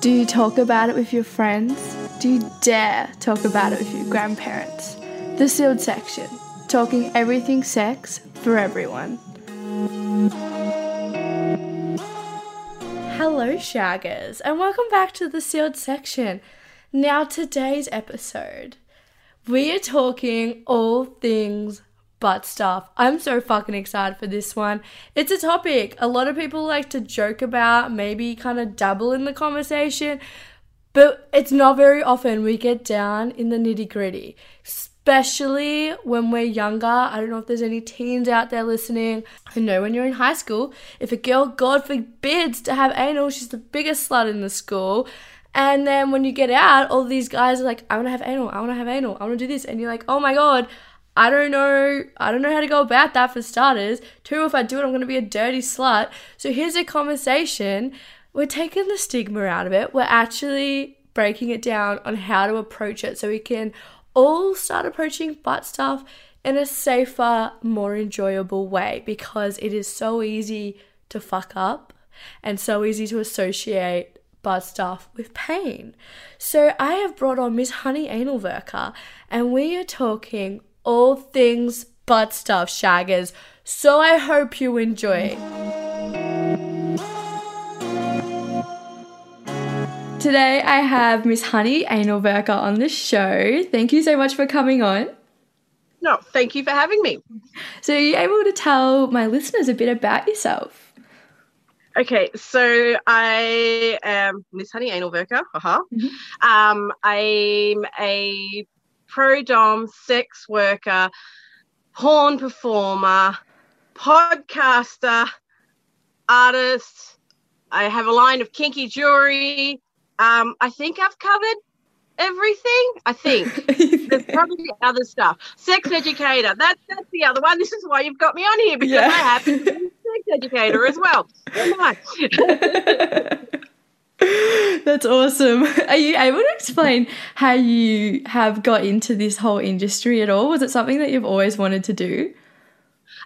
Do you talk about it with your friends? Do you dare talk about it with your grandparents? The sealed section, talking everything sex for everyone. Hello, shaggers, and welcome back to the sealed section. Now, today's episode, we are talking all things butt stuff. I'm so fucking excited for this one. It's a topic a lot of people like to joke about, maybe kind of dabble in the conversation, but it's not very often we get down in the nitty gritty, especially when we're younger. I don't know if there's any teens out there listening. I know when you're in high school, if a girl, God forbids, to have anal, she's the biggest slut in the school. And then when you get out, all these guys are like, I wanna have anal, I wanna have anal, I wanna do this. And you're like, oh my god, I don't know. I don't know how to go about that for starters. Two, if I do it, I'm going to be a dirty slut. So here's a conversation. We're taking the stigma out of it. We're actually breaking it down on how to approach it so we can all start approaching butt stuff in a safer, more enjoyable way because it is so easy to fuck up and so easy to associate butt stuff with pain. So I have brought on Miss Honey Anal Worker and we are talking all things butt stuff, shaggers. So I hope you enjoy. Today I have Miss Honey Anal Worker on the show. Thank you so much for coming on. No, thank you for having me. So, are you able to tell my listeners a bit about yourself? Okay, so I am Miss Honey Anal Worker. Uh-huh. Mm-hmm. Um, I'm a pro dom sex worker, porn performer, podcaster, artist. I have a line of kinky jewelry. Um, I think I've covered everything. I think there's probably other stuff. Sex educator. That's that's the other one. This is why you've got me on here because yeah. I happen to be a sex educator as well. That's awesome. Are you able to explain how you have got into this whole industry at all? Was it something that you've always wanted to do?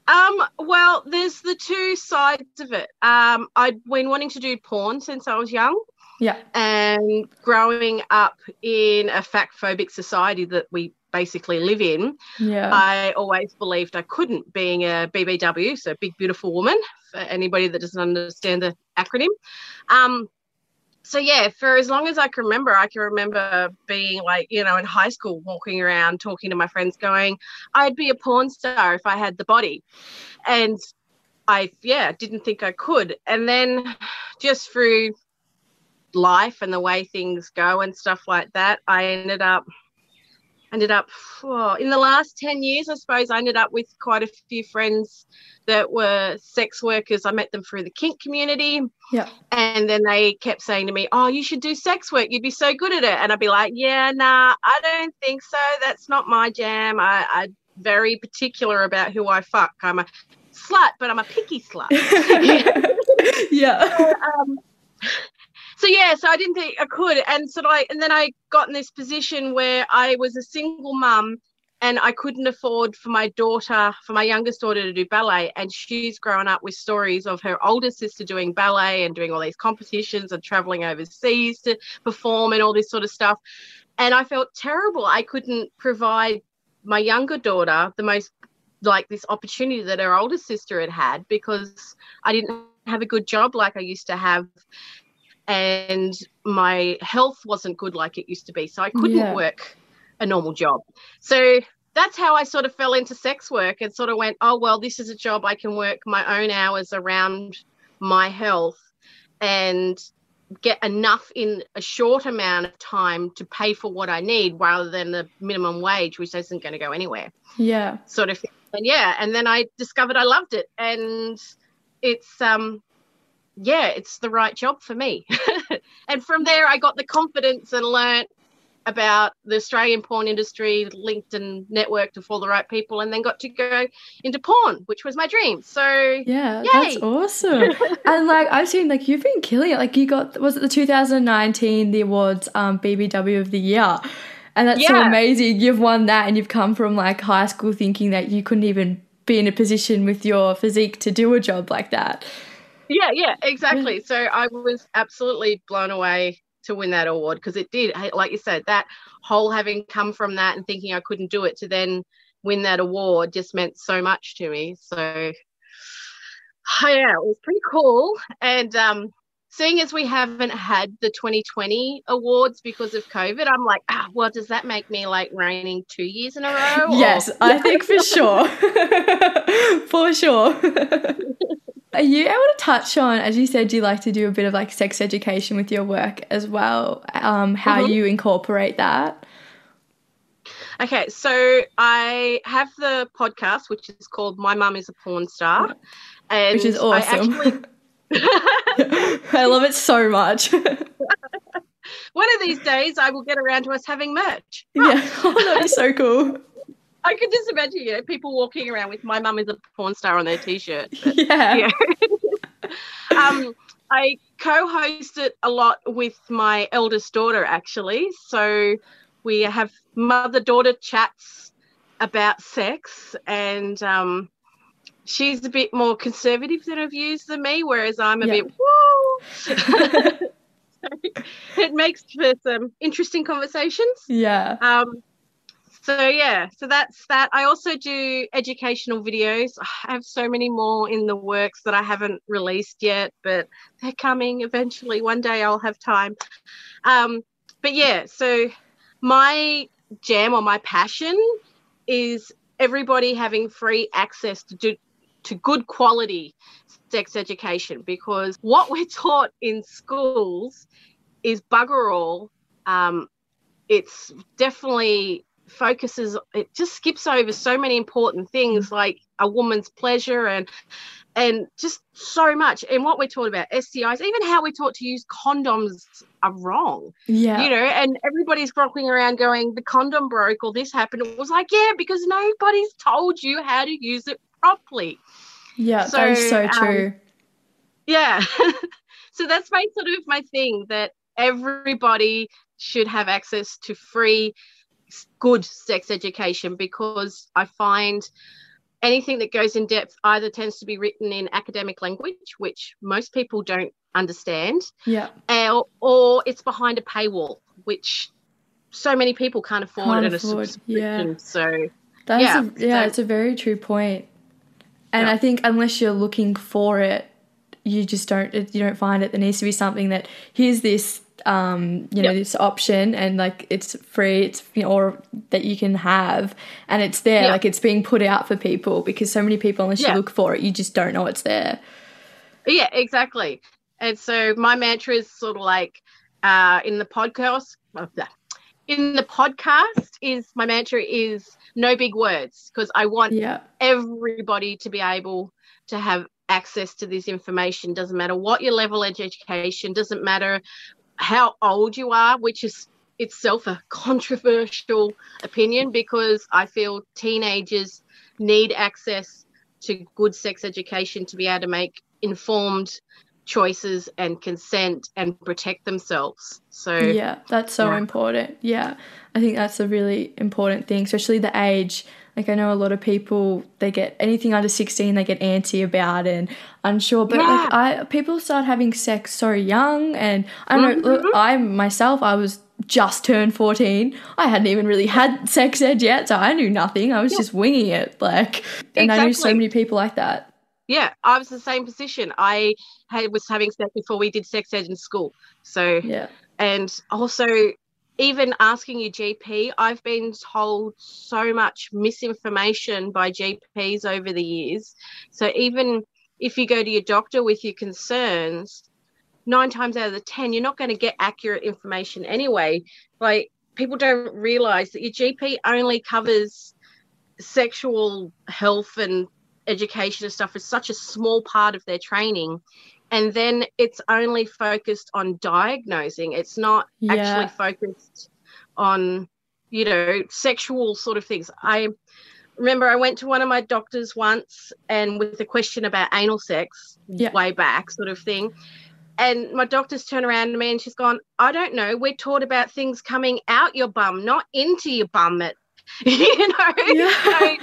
Um, well, there's the two sides of it. Um, I'd been wanting to do porn since I was young. Yeah. And growing up in a fat phobic society that we basically live in, yeah. I always believed I couldn't, being a BBW, so big beautiful woman, for anybody that doesn't understand the acronym. Um, so yeah, for as long as I can remember, I can remember being like, you know, in high school, walking around, talking to my friends, going, I'd be a porn star if I had the body. And I, yeah, didn't think I could. And then just through life and the way things go and stuff like that, I ended up ended up oh, in the last 10 years i suppose i ended up with quite a few friends that were sex workers. I met them through the kink community. Yeah. And then they kept saying to me oh you should do sex work. You'd be so good at it. And i'd be like yeah nah i don't think so. That's not my jam. I, i'm very particular about who i fuck. I'm a slut but i'm a picky slut. Yeah. So, um, so yeah, so I didn't think I could, and so I and then I got in this position where I was a single mum, and I couldn't afford for my daughter, for my youngest daughter, to do ballet, and she's grown up with stories of her older sister doing ballet and doing all these competitions and traveling overseas to perform and all this sort of stuff, and I felt terrible. I couldn't provide my younger daughter the most like this opportunity that her older sister had had because I didn't have a good job like I used to have and my health wasn't good like it used to be. So I couldn't yeah. work a normal job. So that's how I sort of fell into sex work and sort of went, oh, well, this is a job I can work my own hours around my health and get enough in a short amount of time to pay for what I need rather than the minimum wage, which isn't going to go anywhere. Yeah. Sort of. And yeah. And then I discovered I loved it. And it's, um, yeah, it's the right job for me. and from there, I got the confidence and learnt about the Australian porn industry, linked and networked with all the right people, and then got to go into porn, which was my dream. So yeah, yay. that's awesome. and like I've seen, like you've been killing it. Like you got was it the 2019 the awards um, BBW of the year. And that's yeah. so amazing. You've won that and you've come from like high school thinking that you couldn't even be in a position with your physique to do a job like that yeah, yeah, exactly. So I was absolutely blown away to win that award because it did like you said that whole having come from that and thinking i couldn't do it to then win that award just meant so much to me. So yeah it was pretty cool. And um seeing as we haven't had the 2020 awards because of covid i'm like ah, well does that make me like reigning two years in a row yes i think for sure. For sure are you able to touch on, as you said, you like to do a bit of like sex education with your work as well? Um, how mm-hmm. you incorporate that? Okay, so I have the podcast which is called "My Mum Is a Porn Star," and which is awesome. I, actually... I love it so much. One of these days, I will get around to us having merch. Yeah, oh, that'd be so cool. I could just imagine, you know, people walking around with "My mum is a porn star" on their t-shirt. But, yeah. yeah. um, I co-host it a lot with my eldest daughter, actually. So we have mother-daughter chats about sex, and um, she's a bit more conservative in her views than me, whereas I'm a bit woo. it makes for some interesting conversations. Yeah. Um, so yeah so that's that. I also do educational videos. I have so many more in the works that i haven't released yet but they're coming eventually. One day i'll have time. Um, but yeah so my jam or my passion is everybody having free access to do to good quality sex education because what we're taught in schools is bugger all. Um, it's definitely focuses it just skips over so many important things mm. like a woman's pleasure and and just so much. And what we're taught about STIs even how we're taught to use condoms are wrong. Yeah. You know and everybody's rocking around going the condom broke or this happened. It was like yeah because nobody's told you how to use it properly. Yeah so, that is so um, true. yeah. So that's my sort of my thing that everybody should have access to free good sex education because I find anything that goes in depth either tends to be written in academic language, which most people don't understand, yeah, eh, or, or it's behind a paywall, which so many people can't afford can't at afford. a subscription. Yeah. So that's yeah, a, yeah, so, it's a very true point. And yeah. I think unless you're looking for it, you just don't you don't find it. There needs to be something that here's this um, you know, yep. this option and like it's free, it's you know, or that you can have, and it's there, yep. like it's being put out for people because so many people, unless you look for it, you just don't know it's there. Yeah, exactly. And so my mantra is sort of like uh, in the podcast, in the podcast is my mantra is no big words because I want yeah. everybody to be able to have access to this information doesn't matter what your level of education doesn't matter how old you are, which is itself a controversial opinion because I feel teenagers need access to good sex education to be able to make informed choices and consent and protect themselves. So Yeah, that's so yeah. important. Yeah. I think that's a really important thing, especially the age like I know a lot of people they get anything under 16 they get antsy about and unsure but yeah. like I people start having sex so young and I know mm-hmm. look, I myself I was just turned 14 I hadn't even really had sex ed yet so I knew nothing I was yeah. just winging it like and exactly. I knew so many people like that yeah I was the same position I had was having sex before we did sex ed in school so yeah and also even asking your GP, I've been told so much misinformation by GPs over the years. So even if you go to your doctor with your concerns, nine times out of the 10, you're not going to get accurate information anyway. Like people don't realize that your GP only covers sexual health and education and stuff is such a small part of their training and then it's only focused on diagnosing. It's not yeah. actually focused on you know sexual sort of things. I remember i went to one of my doctors once and with a question about anal sex yeah. way back sort of thing. And my doctor's turned around to me and she's gone i don't know. We're taught about things coming out your bum not into your bum. At you know? Yeah. So,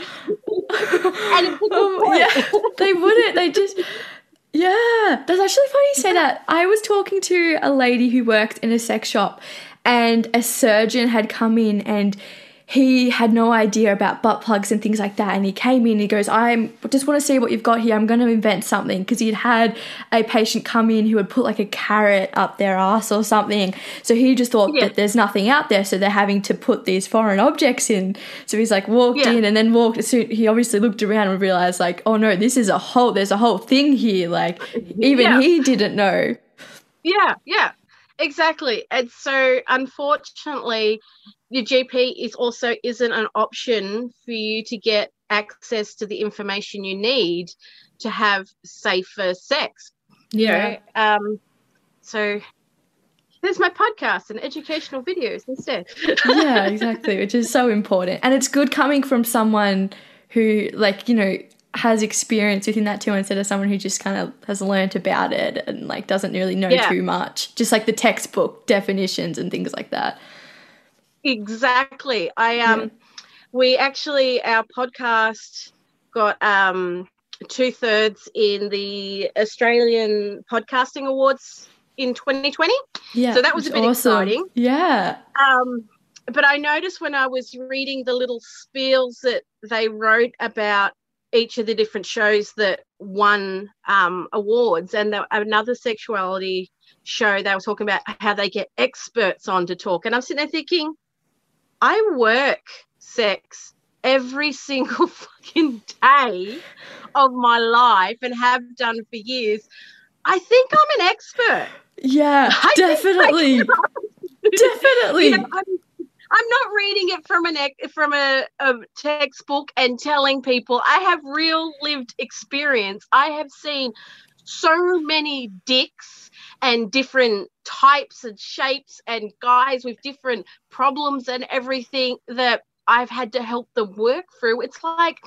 and um, yeah. they wouldn't. They just Yeah, that's actually funny you say that. I was talking to a lady who worked in a sex shop, and a surgeon had come in and he had no idea about butt plugs and things like that. And he came in, he goes, I just want to see what you've got here. I'm going to invent something. Because he'd had a patient come in who had put like a carrot up their ass or something. So he just thought yeah. that there's nothing out there. So they're having to put these foreign objects in. So he's like walked yeah. in and then walked. So he obviously looked around and realized, like, oh no, this is a whole, there's a whole thing here. Like, even yeah. he didn't know. Yeah, yeah. Exactly. And so unfortunately, your GP is also isn't an option for you to get access to the information you need to have safer sex. Yeah. know, um, so there's my podcast and educational videos instead. yeah, exactly, which is so important. And it's good coming from someone who, like, you know, has experience within that too instead of someone who just kind of has learnt about it and like doesn't really know yeah. too much just like the textbook definitions and things like that exactly i um yeah. we actually our podcast got um two-thirds in the australian podcasting awards in 2020 yeah so that was a bit awesome. exciting yeah um but I noticed when I was reading the little spiels that they wrote about each of the different shows that won um, awards, and there, another sexuality show they were talking about how they get experts on to talk, and I'm sitting there thinking, I work sex every single fucking day of my life and have done for years. I think I'm an expert. Yeah, I definitely. definitely. You know, I'm not reading it from an from a, a textbook and telling people. I have real lived experience. I have seen so many dicks and different types and shapes and guys with different problems and everything that I've had to help them work through. It's like,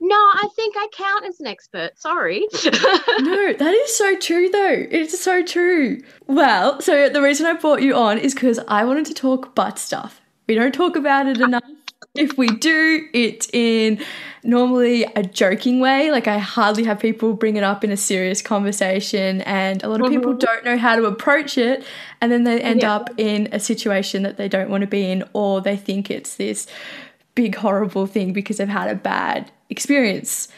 no, I think I count as an expert. Sorry. no, that is so true, though. It's so true. Well, so the reason I brought you on is because I wanted to talk butt stuff. We don't talk about it uh, enough. If we do, it's in normally a joking way. Like I hardly have people bring it up in a serious conversation, and a lot of mm-hmm. people don't know how to approach it, and then they end yeah. up in a situation that they don't want to be in, or they think it's this big horrible thing because they've had a bad experience.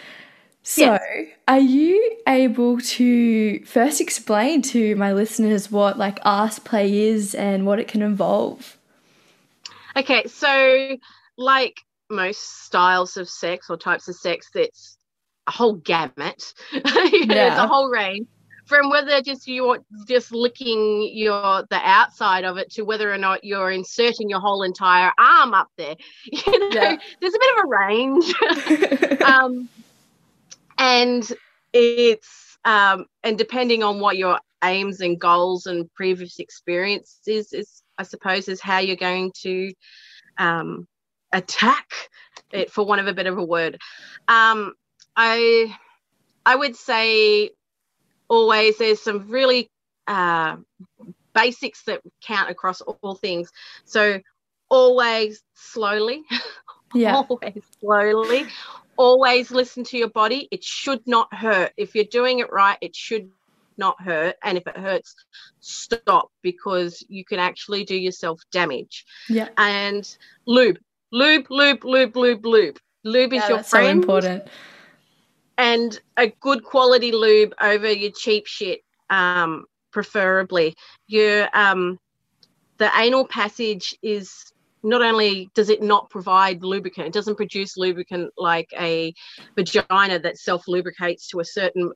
So, yes. are you able to first explain to my listeners what like ass play is and what it can involve? Okay, so like most styles of sex or types of sex, it's a whole gamut. you know, yeah. it's a whole range from whether just you're just licking your the outside of it to whether or not you're inserting your whole entire arm up there. You know, yeah. there's a bit of a range. um, and it's um, and depending on what your aims and goals and previous experiences is I suppose, is how you're going to um, attack it, for want of a bit of a word. Um, I I would say always there's some really uh, basics that count across all things. So always slowly, yeah, always slowly. Always listen to your body. It should not hurt. If you're doing it right, it should not hurt. And if it hurts, stop because you can actually do yourself damage. Yeah. And lube, lube, lube, lube, lube, lube. Lube is yeah, your friend. So important. And a good quality lube over your cheap shit, um, preferably. Your um, the anal passage is not only does it not provide lubricant, it doesn't produce lubricant like a vagina that self lubricates to a certain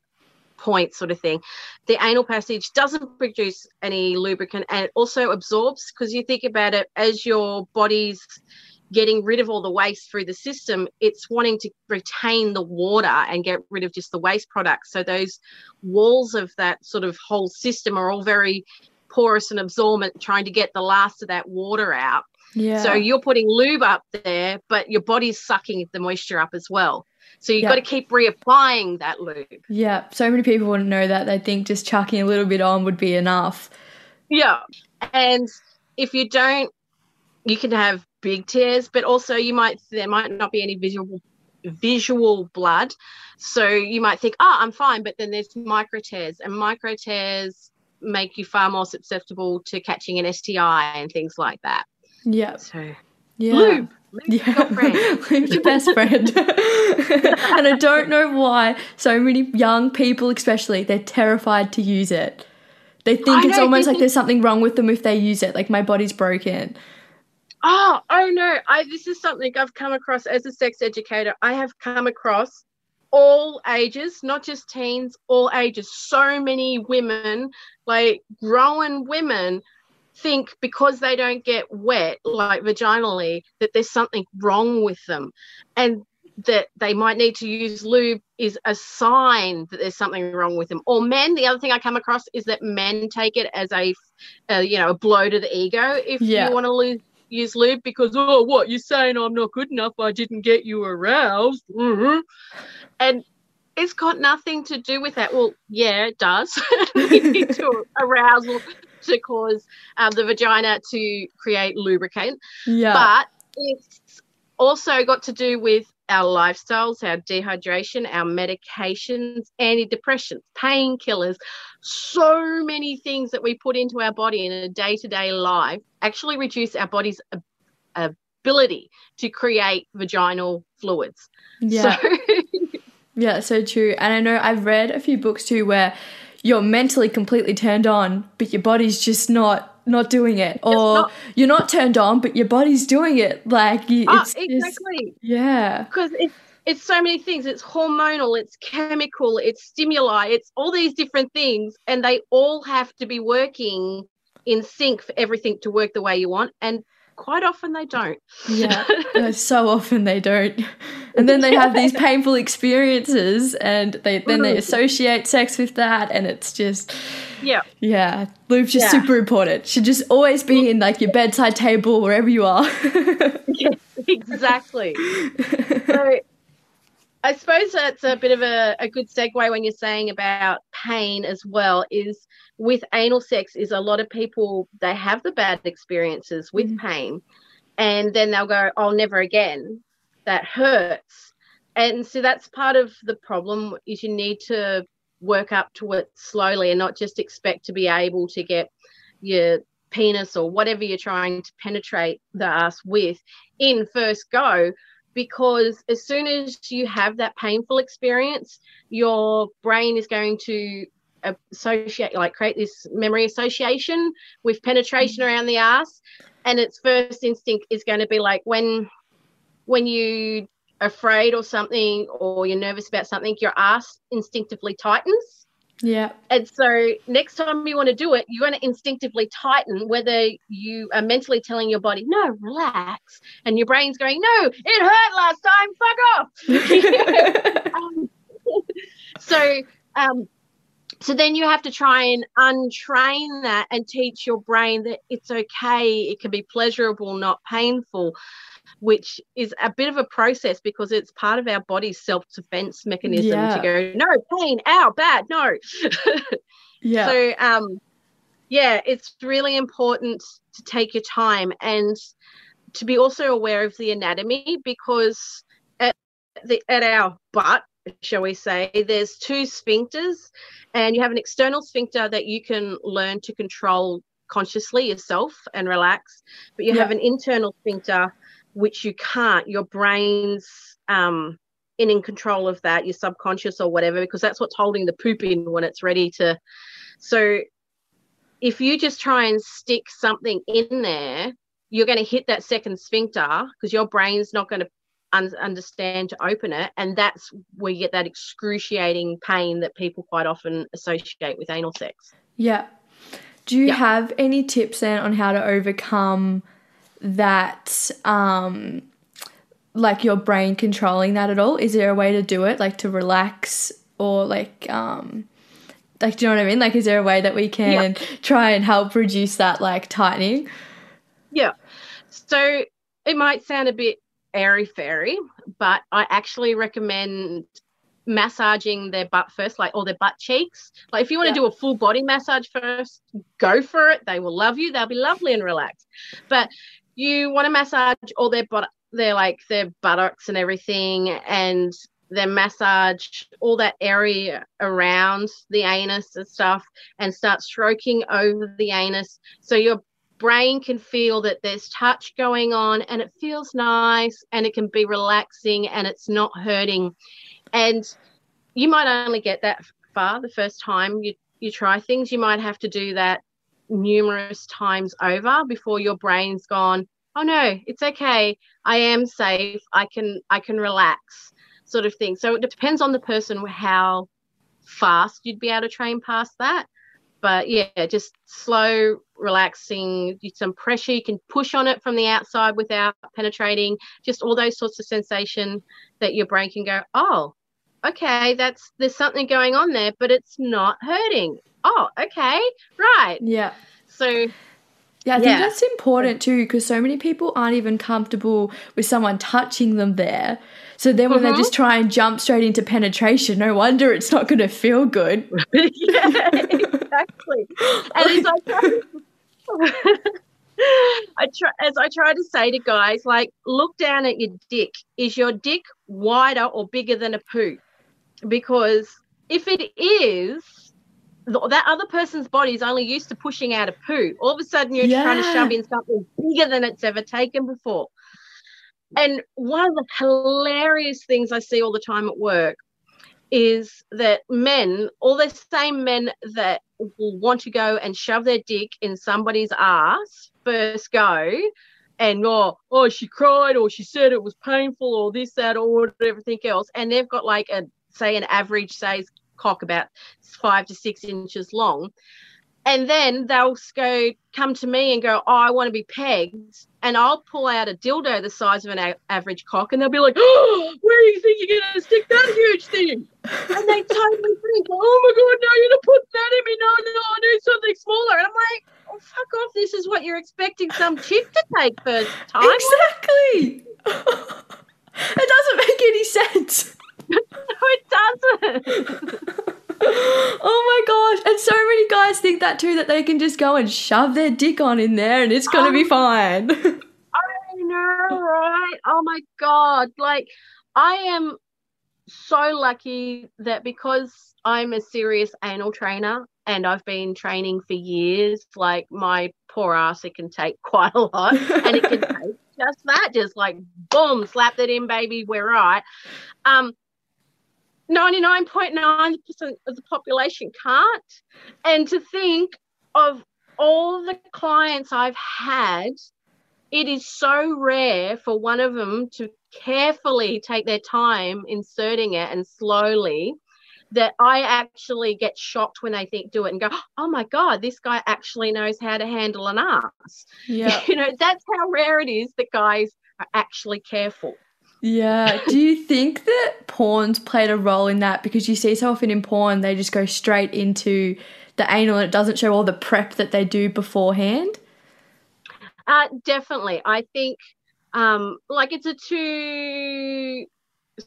point sort of thing. The anal passage doesn't produce any lubricant and it also absorbs because you think about it as your body's getting rid of all the waste through the system, it's wanting to retain the water and get rid of just the waste products. So those walls of that sort of whole system are all very porous and absorbent, trying to get the last of that water out. Yeah. So you're putting lube up there, but your body's sucking the moisture up as well. So you've got to keep reapplying that lube. Yeah. So many people wouldn't know that. They think just chucking a little bit on would be enough. Yeah. And if you don't, you can have big tears, but also you might, there might not be any visual visual blood. So you might think, oh, I'm fine, but then there's micro tears, and micro tears make you far more susceptible to catching an STI and things like that. Yeah. So Yeah. lube, lube's Yeah. your. Lube's your best friend. and I don't know why so many young people, especially, they're terrified to use it. They think I it's almost like there's something wrong with them if they use it. Like my body's broken. Oh, oh no! I this is something I've come across as a sex educator. I have come across all ages, not just teens, all ages. So many women, like grown women, think because they don't get wet, like vaginally, that there's something wrong with them, and that they might need to use lube is a sign that there's something wrong with them. Or men, the other thing I come across is that men take it as a, uh, you know, a blow to the ego. If Yeah. you want to lose use lube because oh what you're saying I'm not good enough? I didn't get you aroused. Mhm. and it's got nothing to do with that. Well yeah it does. To arousal to cause um, the vagina to create lubricant. Yeah. but it's also got to do with our lifestyles, our dehydration, our medications, antidepressants, painkillers, so many things that we put into our body in a day to day life actually reduce our body's ab- ability to create vaginal fluids. yeah. So, Yeah, so true. And I know I've read a few books too where you're mentally completely turned on, but your body's just not not doing it, or not. you're not turned on, but your body's doing it. Like you, Ah, it's just- exactly. yeah, Because it's, it's so many things. It's hormonal, it's chemical, it's stimuli, it's all these different things, and they all have to be working in sync for everything to work the way you want. And quite often they don't. yeah. So often they don't, and then they have these painful experiences, and they then they Mhm. associate sex with that, and it's just yeah. yeah. Lube's just Yeah. super important. Should just always be in like your bedside table wherever you are. Yes, exactly. so I suppose that's a bit of a, a good segue when you're saying about pain as well is with anal sex is a lot of people they have the bad experiences with Mhm. pain and then they'll go oh never again that hurts and so that's part of the problem is you need to work up to it slowly and not just expect to be able to get your penis or whatever you're trying to penetrate the ass with in first go because as soon as you have that painful experience your brain is going to associate like create this memory association with penetration mm-hmm. around the ass and its first instinct is going to be like when when you afraid or something or you're nervous about something your ass instinctively tightens yeah, and so next time you want to do it, you're going to instinctively tighten, whether you are mentally telling your body, no, relax. And your brain's going, no, it hurt last time, fuck off. Um, so, um, so then you have to try and untrain that and teach your brain that it's okay, it can be pleasurable, not painful, which is a bit of a process because it's part of our body's self-defense mechanism Yeah. to go, no, pain, ow, bad, no. yeah. So um yeah, it's really important to take your time and to be also aware of the anatomy because at the at our butt, shall we say, there's two sphincters and you have an external sphincter that you can learn to control consciously yourself and relax, but you Yeah. have an internal sphincter which you can't. Your brain's um in, in control of that, your subconscious or whatever, because that's what's holding the poop in when it's ready to. So if you just try and stick something in there, you're going to hit that second sphincter because your brain's not going to un- understand to open it. And that's where you get that excruciating pain that people quite often associate with anal sex. Yeah. Do you Yeah. have any tips then on how to overcome that um like your brain controlling that at all? Is there a way to do it like to relax or like um like do you know what I mean? Like is there a way that we can try and help reduce that like tightening? Yeah. So it might sound a bit airy fairy, but I actually recommend massaging their butt first, like or their butt cheeks. Like if you want to Yeah. do a full body massage first, go for it. They will love you. They'll be lovely and relaxed. But you want to massage all their butt their like their buttocks and everything and their massage all that area around the anus and stuff and start stroking over the anus so your brain can feel that there's touch going on and it feels nice and it can be relaxing and it's not hurting. And you might only get that far the first time you you try things. You might have to do that numerous times over before your brain's gone oh no it's okay. I am safe. I can i can relax sort of thing. So it depends on the person how fast you'd be able to train past that but yeah just slow relaxing some pressure you can push on it from the outside without penetrating just all those sorts of sensation that your brain can go oh okay that's there's something going on there but it's not hurting oh, okay, right. Yeah. So yeah, I think that's important too because so many people aren't even comfortable with someone touching them there. So then when mm-hmm. they just try and jump straight into penetration, no wonder it's not going to feel good. yeah, exactly. And as I try, I try, as I try to say to guys, like, look down at your dick. Is your dick wider or bigger than a poo? Because if it is, that other person's body is only used to pushing out a poo. All of a sudden, you're yeah. trying to shove in something bigger than it's ever taken before. And one of the hilarious things I see all the time at work is that men, all the same men that will want to go and shove their dick in somebody's ass first go, and oh, oh, she cried, or she said it was painful, or this, that, or everything else, and they've got like a say an average size cock about five to six inches long. And then they'll go come to me and go, Oh, I want to be pegged. And I'll pull out a dildo the size of an a- average cock, and they'll be like, oh, Where do you think you're going to stick that huge thing? and they totally think, Oh my God, no, you're going to put that in me. No, no, I need something smaller. And I'm like, Oh, fuck off. This is what you're expecting some chick to take first time. Exactly. it doesn't make any sense. no, it doesn't. oh my gosh. And so many guys think that too, that they can just go and shove their dick on in there and it's going to be fine. I know, right? Oh my God. Like, I am so lucky that because I'm a serious anal trainer and I've been training for years, like, my poor ass, it can take quite a lot and it can take just that, just like boom, slap that in, baby, we're right. Um, 99.9% of the population can't. And to think of all the clients I've had, it is so rare for one of them to carefully take their time inserting it and slowly that I actually get shocked when they think do it and go, oh my God, this guy actually knows how to handle an ass. Yeah. You know, that's how rare it is that guys are actually careful. Yeah. Do you think that porn's played a role in that? Because you see so often in porn, they just go straight into the anal and it doesn't show all the prep that they do beforehand? Uh, definitely. I think um, like it's a two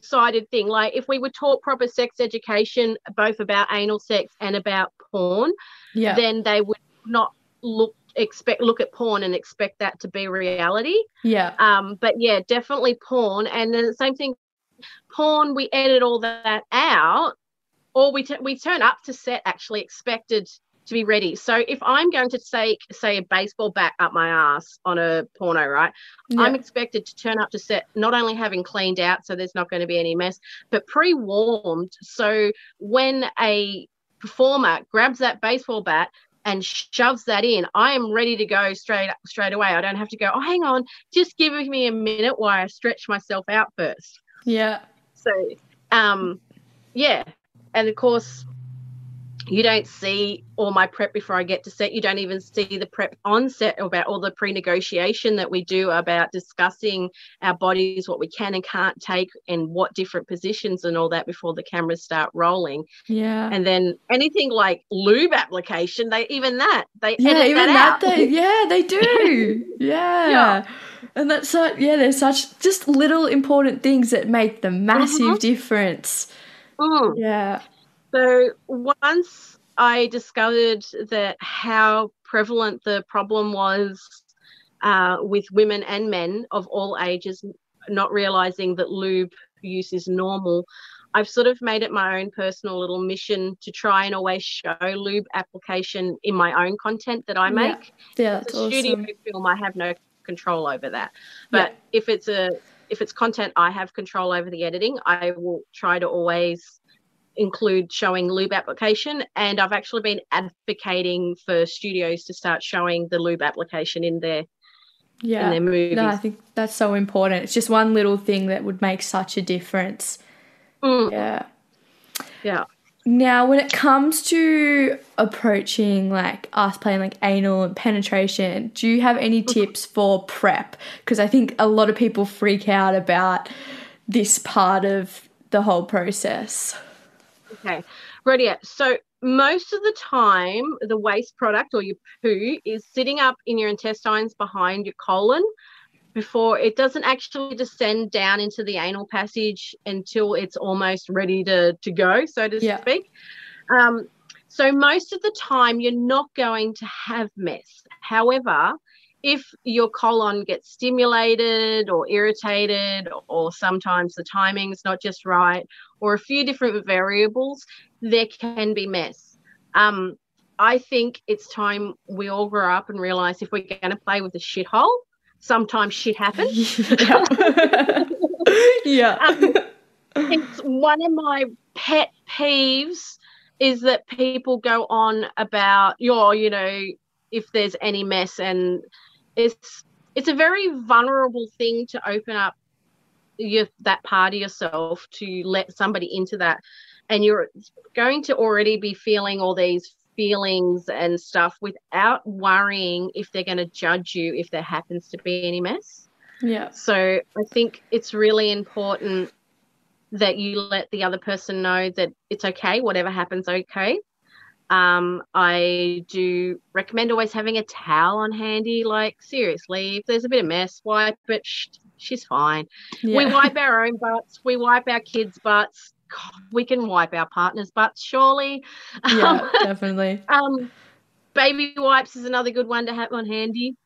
sided thing. Like if we were taught proper sex education, both about anal sex and about porn, yeah. then they would not look expect look at porn and expect that to be reality. Yeah. Um, but yeah, definitely porn. And then the same thing, porn. We edit all that out, or we t- we turn up to set actually expected to be ready. So if I'm going to say say a baseball bat up my ass on a porno, right? Yeah. I'm expected to turn up to set not only having cleaned out, so there's not going to be any mess, but pre-warmed. So when a performer grabs that baseball bat, and shoves that in, I am ready to go straight straight away. I don't have to go, oh, hang on, just give me a minute while I stretch myself out first. Yeah. So, um, yeah. And of course, you don't see all my prep before I get to set. You don't even see the prep on set about all the pre negotiation that we do about discussing our bodies, what we can and can't take, and what different positions and all that before the cameras start rolling. Yeah. And then anything like lube application, they even that, they yeah, even that, that they, yeah, they do. yeah. yeah. And that's so, yeah, there's such just little important things that make the massive mm-hmm. difference. Mm. Yeah. So once I discovered that how prevalent the problem was uh, with women and men of all ages, not realizing that lube use is normal, I've sort of made it my own personal little mission to try and always show lube application in my own content that I make. Yeah, yeah that's the studio film, I have no control over that. But yeah. if it's a if it's content I have control over the editing, I will try to always include showing lube application and I've actually been advocating for studios to start showing the lube application in their yeah. in their movies. No, I think that's so important. It's just one little thing that would make such a difference. Mm. Yeah. Yeah. Now, when it comes to approaching like us playing like anal and penetration, do you have any mm-hmm. tips for prep? Because I think a lot of people freak out about this part of the whole process. Okay, ready. So most of the time, the waste product or your poo is sitting up in your intestines behind your colon before it doesn't actually descend down into the anal passage until it's almost ready to, to go, so to yeah. speak. Um, so most of the time, you're not going to have mess. However, if your colon gets stimulated or irritated, or sometimes the timing's not just right, or a few different variables, there can be mess. Um, I think it's time we all grow up and realize if we're going to play with a shithole, sometimes shit happens. yeah. yeah. Um, it's one of my pet peeves is that people go on about your, you know, if there's any mess and it's it's a very vulnerable thing to open up your that part of yourself to let somebody into that and you're going to already be feeling all these feelings and stuff without worrying if they're going to judge you if there happens to be any mess. Yeah. So I think it's really important that you let the other person know that it's okay, whatever happens, okay. Um, I do recommend always having a towel on handy. Like, seriously, if there's a bit of mess, wipe it. Shh, she's fine. Yeah. We wipe our own butts, we wipe our kids' butts. God, we can wipe our partners' butts, surely. Yeah, um, definitely. Um, baby wipes is another good one to have on handy.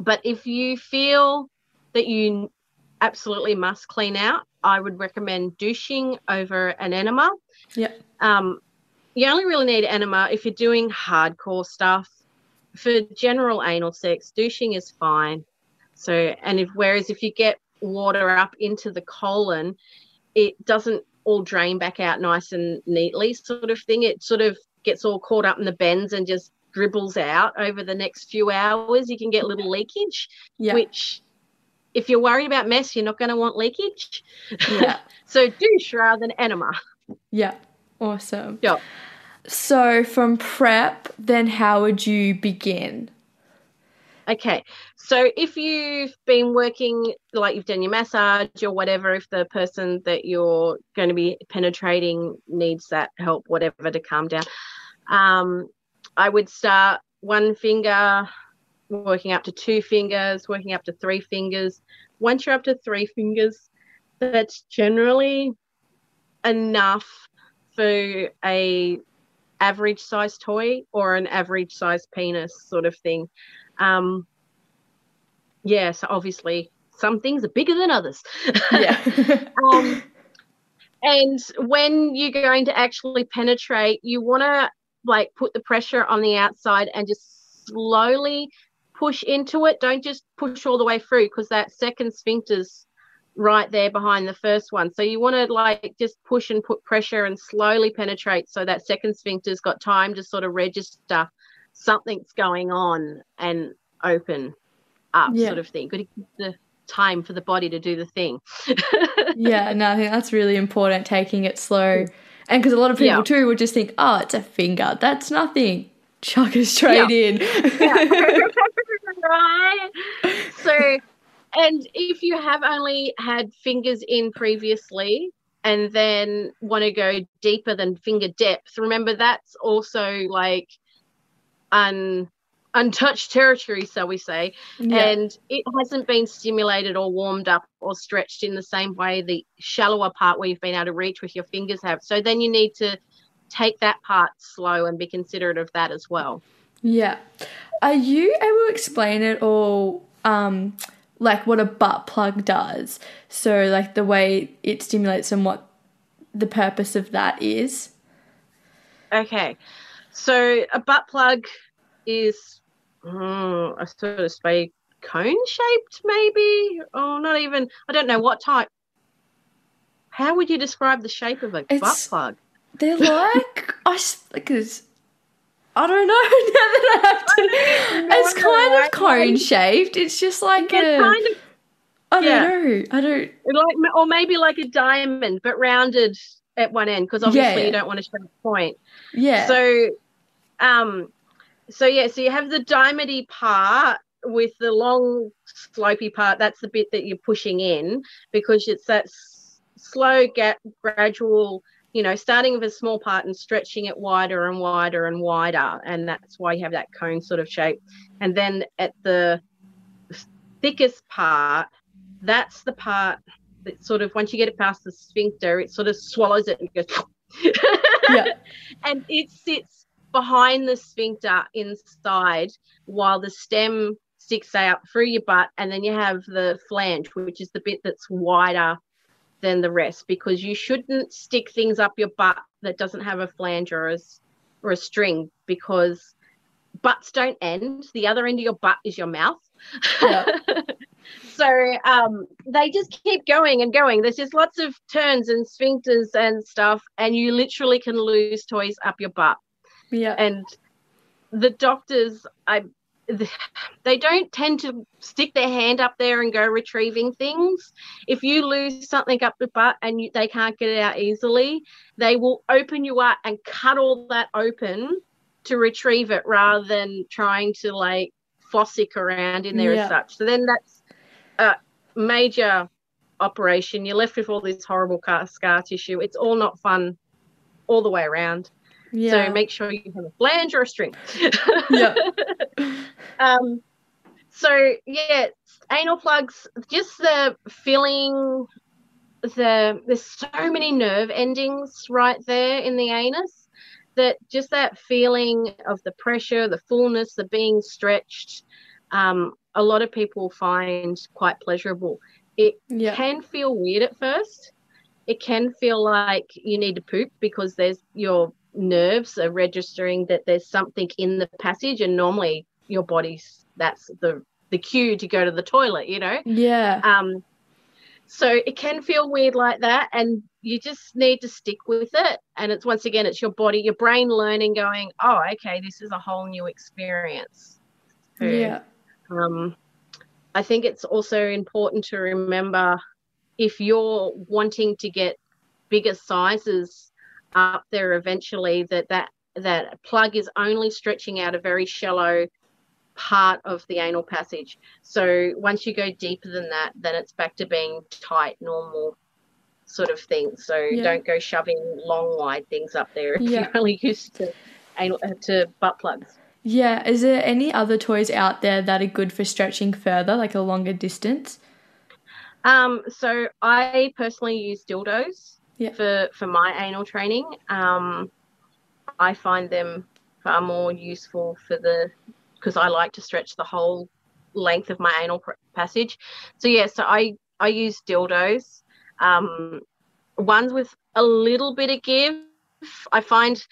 But if you feel that you absolutely must clean out, I would recommend douching over an enema. Yeah. Um, you only really need enema if you're doing hardcore stuff. For general anal sex, douching is fine. So, and if whereas if you get water up into the colon, it doesn't all drain back out nice and neatly, sort of thing. It sort of gets all caught up in the bends and just dribbles out over the next few hours. You can get little leakage, yeah. which if you're worried about mess, you're not going to want leakage. Yeah. so douche rather than enema. Yeah. Awesome. Yeah. So from prep, then how would you begin? Okay, so if you've been working, like you've done your massage or whatever, if the person that you're going to be penetrating needs that help, whatever, to calm down, um, I would start one finger, working up to two fingers, working up to three fingers. Once you're up to three fingers, that's generally enough for a average size toy or an average size penis sort of thing. Um, yeah, so obviously some things are bigger than others. Yeah. um, and when you're going to actually penetrate, you want to like put the pressure on the outside and just slowly push into it. Don't just push all the way through because that second sphincter's right there behind the first one. So you want to like just push and put pressure and slowly penetrate so that second sphincter's got time to sort of register something's going on and open up yeah. sort of thing. Good the time for the body to do the thing. yeah, no, I think that's really important, taking it slow. And because a lot of people yeah. too would just think, oh, it's a finger, that's nothing. Chuck it straight yeah. in. and if you have only had fingers in previously, and then want to go deeper than finger depth, remember that's also like un untouched territory, so we say, yeah. and it hasn't been stimulated or warmed up or stretched in the same way the shallower part where you've been able to reach with your fingers have. So then you need to take that part slow and be considerate of that as well. Yeah. Are you able to explain it all? Um, like what a butt plug does. So like the way it stimulates and what the purpose of that is. Okay. So a butt plug is mm, a sort of spay cone shaped, maybe, or not even. I don't know what type. How would you describe the shape of a It's- butt plug? They're like I because I don't know now that I have to. No, it's kind of cone shaped. It's just like It's a. kind of I don't know. I don't. like, or maybe like a diamond, but rounded at one end, because obviously Yeah. you don't want to show a point. Yeah. So, um, so yeah, so you have the diamondy part with the long slopey part. That's the bit that you're pushing in because it's that s- slow, get gradual. You know, starting with a small part and stretching it wider and wider and wider, and that's why you have that cone sort of shape. And then at the thickest part, that's the part that sort of once you get it past the sphincter, it sort of swallows it and goes. Yeah. and it sits behind the sphincter inside while the stem sticks out through your butt and then you have the flange which is the bit that's wider than the rest because you shouldn't stick things up your butt that doesn't have a flange or a, or a string because butts don't end the other end of your butt is your mouth Yeah. so um, they just keep going and going. There's just lots of turns and sphincters and stuff, and you literally can lose toys up your butt. yeah. And the doctors, I, they don't tend to stick their hand up there and go retrieving things. If you lose something up the butt and you, they can't get it out easily, they will open you up and cut all that open to retrieve it rather than trying to like fossick around in there Yeah. as such. So then that's a major operation. You're left with all this horrible car- scar tissue. It's all not fun all the way around. Yeah. So make sure you have a flange or a string. yeah. um, so yeah, anal plugs, just the feeling the there's so many nerve endings right there in the anus that just that feeling of the pressure, the fullness, the being stretched, um, a lot of people find quite pleasurable. It Yeah. can feel weird at first. It can feel like you need to poop because there's your nerves are registering that there's something in the passage, and normally your body's that's the the cue to go to the toilet. You know, Yeah. um, so it can feel weird like that, and you just need to stick with it. And it's once again, it's your body, your brain learning, going, oh, okay, this is a whole new experience. Yeah. um, I think it's also important to remember if you're wanting to get bigger sizes up there eventually, that that that plug is only stretching out a very shallow part of the anal passage. So once you go deeper than that, then it's back to being tight, normal sort of thing. So Yeah. don't go shoving long, wide things up there if Yeah. you're only used to anal uh, to butt plugs. Yeah. Is there any other toys out there that are good for stretching further, like a longer distance? Um, so I personally use dildos Yeah. for for my anal training. Um, I find them far more useful for the because I like to stretch the whole length of my anal pr- passage. So yeah, so I I use dildos. Um, ones with a little bit of give. I find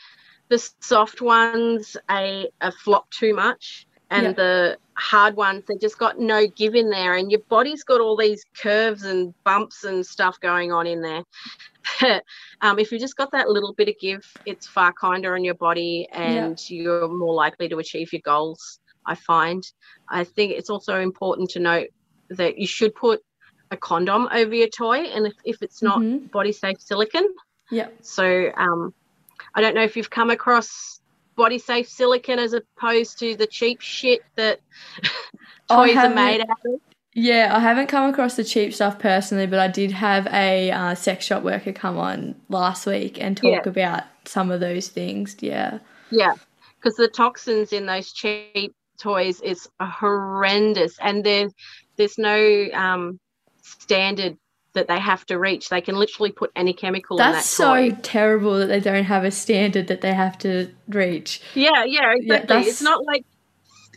the soft ones a, a flop too much, and Yeah. the hard ones they just got no give in there, and your body's got all these curves and bumps and stuff going on in there. um, if you've just got that little bit of give, it's far kinder on your body, and you're more likely to achieve your goals. I find. I think it's also important to note that you should put a condom over your toy, and if, if it's not Mhm. body safe silicon, Yeah. so um, I don't know if you've come across body safe silicon as opposed to the cheap shit that toys are made out of. Yeah, I haven't come across the cheap stuff personally, but I did have a uh, sex shop worker come on last week and talk Yeah. about some of those things. Yeah. Yeah, because the toxins in those cheap toys is horrendous, and there's there's no um, standard that they have to reach. They can literally put any chemical in that That's so toy. terrible that they don't have a standard that they have to reach. Yeah, yeah, exactly. that's- It's not like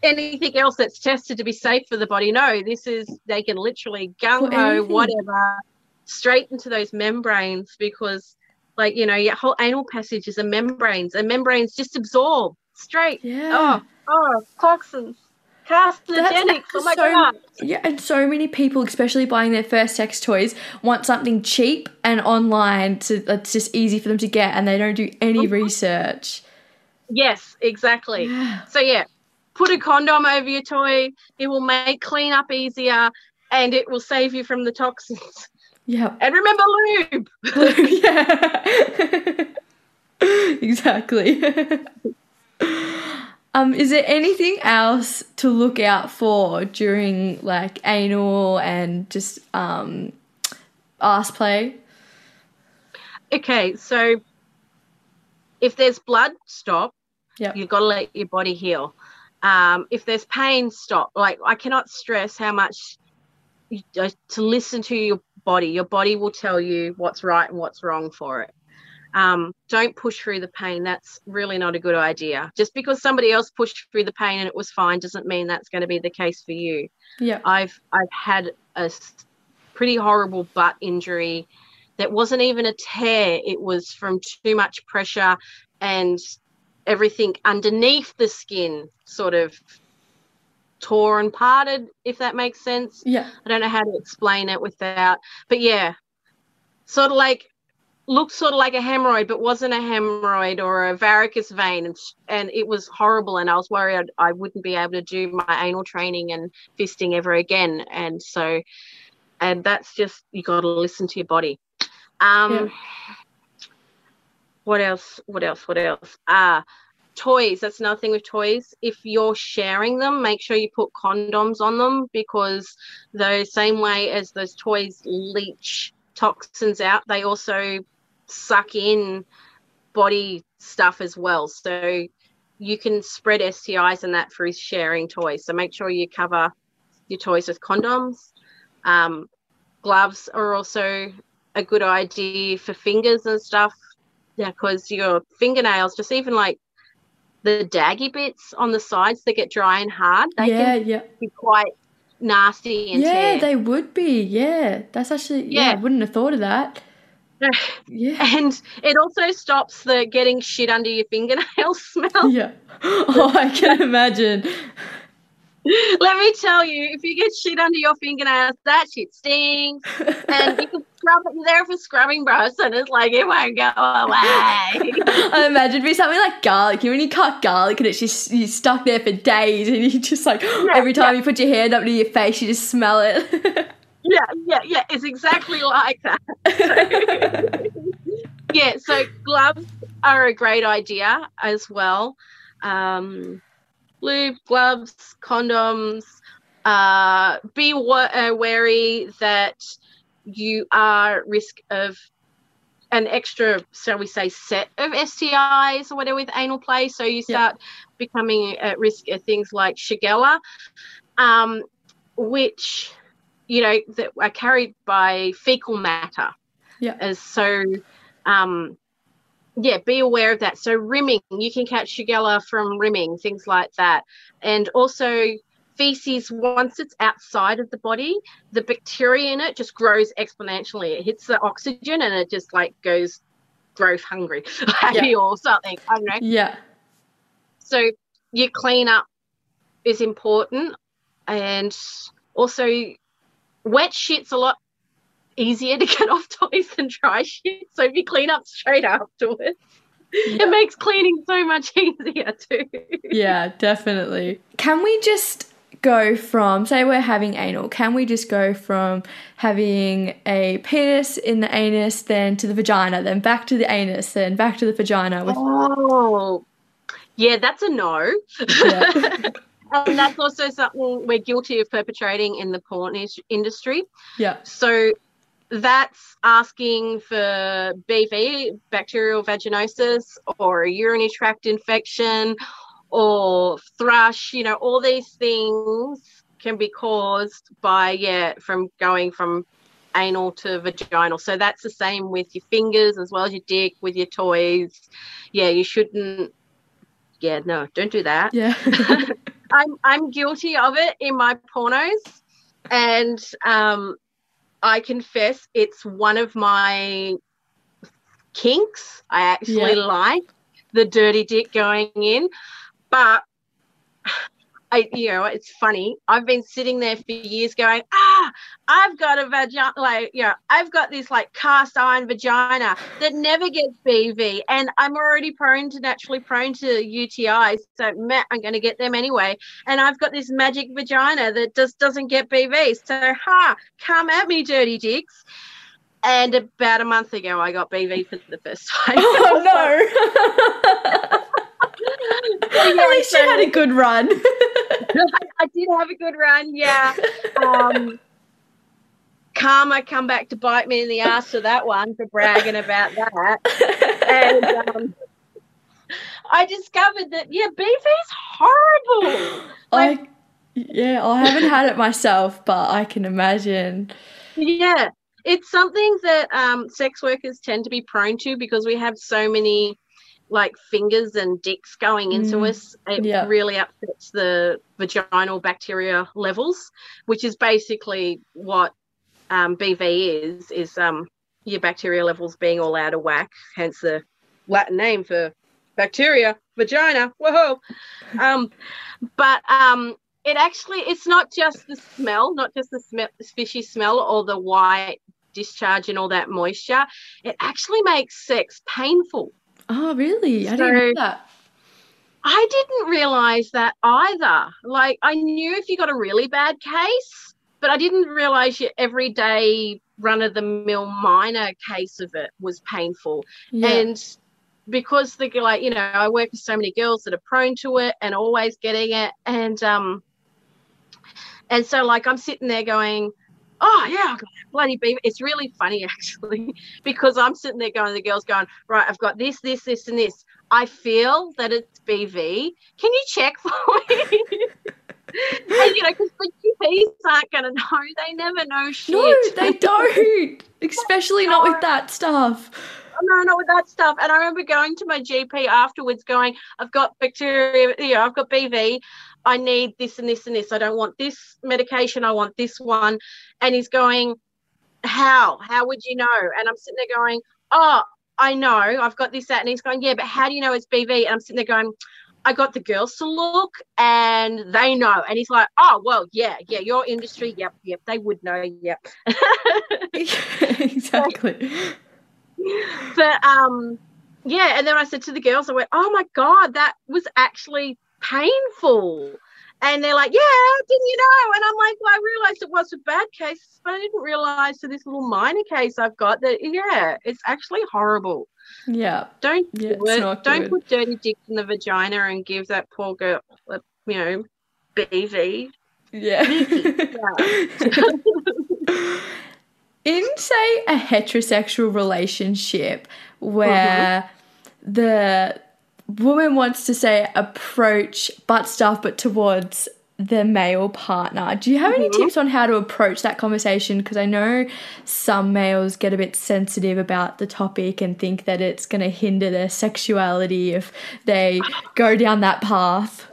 anything else that's tested to be safe for the body. No, this is they can literally gung ho whatever, straight into those membranes because, like you know, your whole anal passages are membranes, and membranes just absorb straight. Yeah. Oh, oh, toxins, carcinogenics. Oh my so- god. Yeah, and so many people, especially buying their first sex toys, want something cheap and online to that's just easy for them to get, and they don't do any Mm-hmm. research. Yes, exactly. Yeah. So yeah, put a condom over your toy. It will make cleanup easier, and it will save you from the toxins. Yeah. And remember lube. lube. yeah. exactly. um, is there anything else to look out for during like anal and just um ass play? Okay, so if there's blood, stop. Yep. You've got to let your body heal. Um, if there's pain, stop. Like I cannot stress how much you, uh, to listen to your body. Your body will tell you what's right and what's wrong for it. Um, don't push through the pain. That's really not a good idea. Just because somebody else pushed through the pain and it was fine doesn't mean that's going to be the case for you. Yeah. I've I've had a pretty horrible butt injury that wasn't even a tear. It was from too much pressure and everything underneath the skin sort of tore and parted, if that makes sense. Yeah. I don't know how to explain it without, but yeah, sort of like looked sort of like a hemorrhoid, but wasn't a hemorrhoid or a varicose vein, and and it was horrible. And I was worried I wouldn't be able to do my anal training and fisting ever again. And so, and that's just you got to listen to your body. Um, Yeah. what else? What else? What else? Ah, toys. That's another thing with toys. If you're sharing them, make sure you put condoms on them because the same way as those toys leach toxins out, they also suck in body stuff as well. So you can spread STIs and that through sharing toys. So make sure you cover your toys with condoms. Um, gloves are also a good idea for fingers and stuff because your fingernails, just even like the daggy bits on the sides that get dry and hard, they yeah, can yeah. be quite nasty and Yeah, tear. they would be. Yeah. That's actually yeah, I wouldn't have thought of that. Yeah. and it also stops the getting shit under your fingernails smell. Yeah. Oh, I can imagine. Let me tell you, if you get shit under your fingernails, that shit stings. And you can scrub it. There for scrubbing brush, and it's like it won't go away. I imagine it'd be something like garlic. You when you cut garlic and it's just you stuck there for days, and you just like every time you put your hand up to your face, you just smell it. yeah, yeah, yeah. It's exactly like that. yeah, so gloves are a great idea as well. Um, lube, gloves, condoms. Uh, be wa- uh, wary that you are risk of an extra, shall we say, set of STIs or whatever with anal play. So you Yeah. start becoming at risk of things like Shigella, um, which you know that are carried by fecal matter. Yeah. As so, um, yeah, be aware of that. So rimming, you can catch Shigella from rimming, things like that, and also feces once it's outside of the body the bacteria in it just grows exponentially it hits the oxygen and it just like goes growth hungry happy or something i don't know yeah. so your cleanup is important and also wet shit's a lot easier to get off toys than dry shit so if you clean up straight afterwards Yeah. it makes cleaning so much easier too Yeah, definitely. Can we just go from, say, we're having anal, can we just go from having a penis in the anus, then to the vagina, then back to the anus, then back to the vagina? With, oh yeah that's a no yeah. and that's also something we're guilty of perpetrating in the porn is- industry yeah. So that's asking for BV, bacterial vaginosis, or a urinary tract infection, or thrush. You know, all these things can be caused by, yeah, from going from anal to vaginal. So that's the same with your fingers as well as your dick, with your toys. Yeah, you shouldn't. Yeah, no, don't do that. Yeah. I'm I'm guilty of it in my pornos, and um, I confess it's one of my kinks. I actually Yeah. like the dirty dick going in, but I, you know, it's funny. I've been sitting there for years going, ah, I've got a vagina, like, you know, I've got this like cast iron vagina that never gets BV, and I'm already prone to naturally prone to UTIs. So, meh, I'm going to get them anyway. And I've got this magic vagina that just doesn't get BV. So, ha, come at me, dirty dicks. And about a month ago, I got BV for the first time. Oh no! At least you had a good run. I did have a good run, yeah. Um, karma come back to bite me in the ass for that one for bragging about that. And um, I discovered that yeah, BV's horrible. I yeah, I haven't had it myself, but I can imagine. Yeah, it's something that um, sex workers tend to be prone to because we have so many like fingers and dicks going into Mm, us. It yeah. really upsets the vaginal bacteria levels, which is basically what um, BV is. Is um, your bacteria levels being all out of whack. Hence the Latin name for bacteria, vagina. Whoa. Um, but um, it actually it's not just the smell, not just the smell, the fishy smell or the white discharge and all that moisture. It actually makes sex painful. Oh, really? I didn't know that. I didn't realize that either. Like I knew if you got a really bad case, but I didn't realize your everyday run of the mill minor case of it was painful. Yeah. And because the like, you know, I work with so many girls that are prone to it and always getting it. And um and so like I'm sitting there going, Oh yeah, I've got that bloody beaver. It's really funny actually, because I'm sitting there going, the girls going, Right, I've got this, this, this, and this. I feel that it's BV. Can you check for me? and you know, because the GPs aren't going to know. They never know shit. no, they don't. Especially not with that stuff. no, not with that stuff. And I remember going to my GP afterwards, going, "I've got bacteria. You know, I've got BV. I need this and this and this. I don't want this medication. I want this one." And he's going, "How? How would you know?" And I'm sitting there going, "Oh, I know. I've got this that." And he's going, "Yeah, but how do you know it's BV?" And I'm sitting there going. I got the girls to look and they know. And he's like, oh, well, yeah, yeah, your industry, yep, yep, they would know, yep. exactly. but um yeah and then i said to the girls i went oh my god that was actually painful and they're like yeah didn't you know and i'm like well i realized it was a bad case but i didn't realize for this little minor case i've got that yeah it's actually horrible Yeah. don't Yeah, do it. don't good. put dirty dicks in the vagina and give that poor girl uh, you know bv Yeah. In, say, a heterosexual relationship where the woman wants to say approach butt stuff, but towards the male partner, do you have any Mhm. tips on how to approach that conversation? Because I know some males get a bit sensitive about the topic and think that it's going to hinder their sexuality if they go down that path.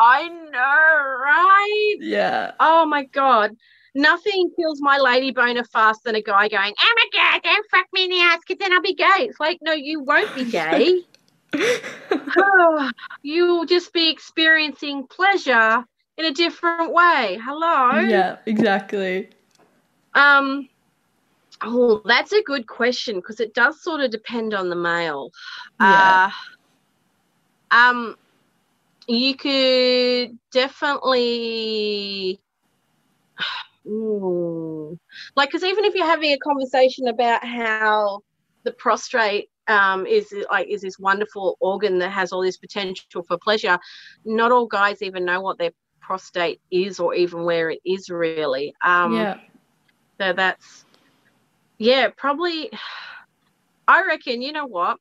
i know right Yeah. Oh my god. Nothing kills my lady boner faster than a guy going, I'm my god, don't fuck me in the ass because then I'll be gay. It's like, no, you won't be gay. oh, you'll just be experiencing pleasure in a different way. Hello. Yeah, exactly. Um Oh, that's a good question because it does sort of depend on the male. Yeah. Uh, um, you could definitely, Ooh. like, because even if you're having a conversation about how the prostrate um, is like is this wonderful organ that has all this potential for pleasure, not all guys even know what their prostate is or even where it is really. Um, yeah. so that's, yeah, probably. I reckon, you know what?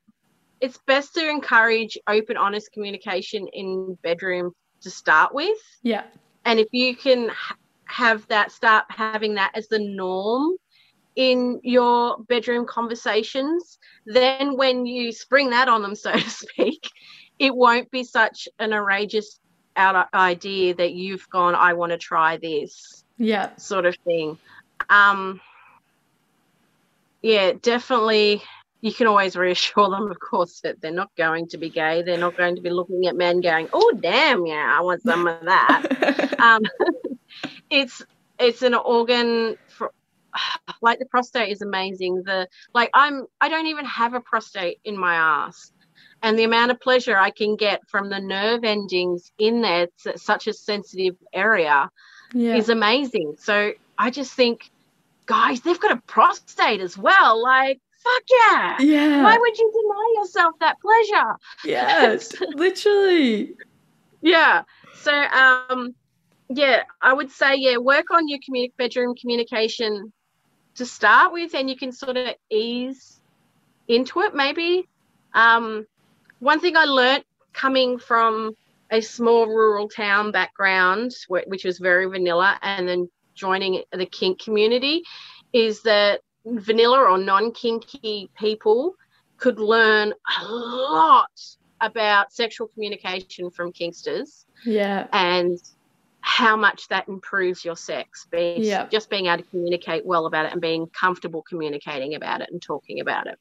It's best to encourage open, honest communication in bedroom to start with. Yeah. And if you can have that, start having that as the norm in your bedroom conversations, then when you spring that on them, so to speak, it won't be such an outrageous out idea that you've gone, I want to try this. Yeah. Sort of thing. Um, yeah, definitely. You can always reassure them, of course, that they're not going to be gay. They're not going to be looking at men going, "Oh, damn, yeah, I want some of that." um, it's it's an organ for, like the prostate is amazing. The like I'm I don't even have a prostate in my ass and the amount of pleasure I can get from the nerve endings in there, it's such a sensitive area, yeah. is amazing. So I just think, guys, they've got a prostate as well. Like, fuck yeah. Yeah. Why would you deny yourself that pleasure? Yes, literally. Yeah. So, um, yeah, I would say, yeah, work on your commun- bedroom communication to start with, and you can sort of ease into it maybe. Um, one thing I learnt coming from a small rural town background, which was very vanilla, and then joining the kink community, is that vanilla or non kinky people could learn a lot about sexual communication from kinksters. Yeah. And how much that improves your sex being yeah. just being able to communicate well about it and being comfortable communicating about it and talking about it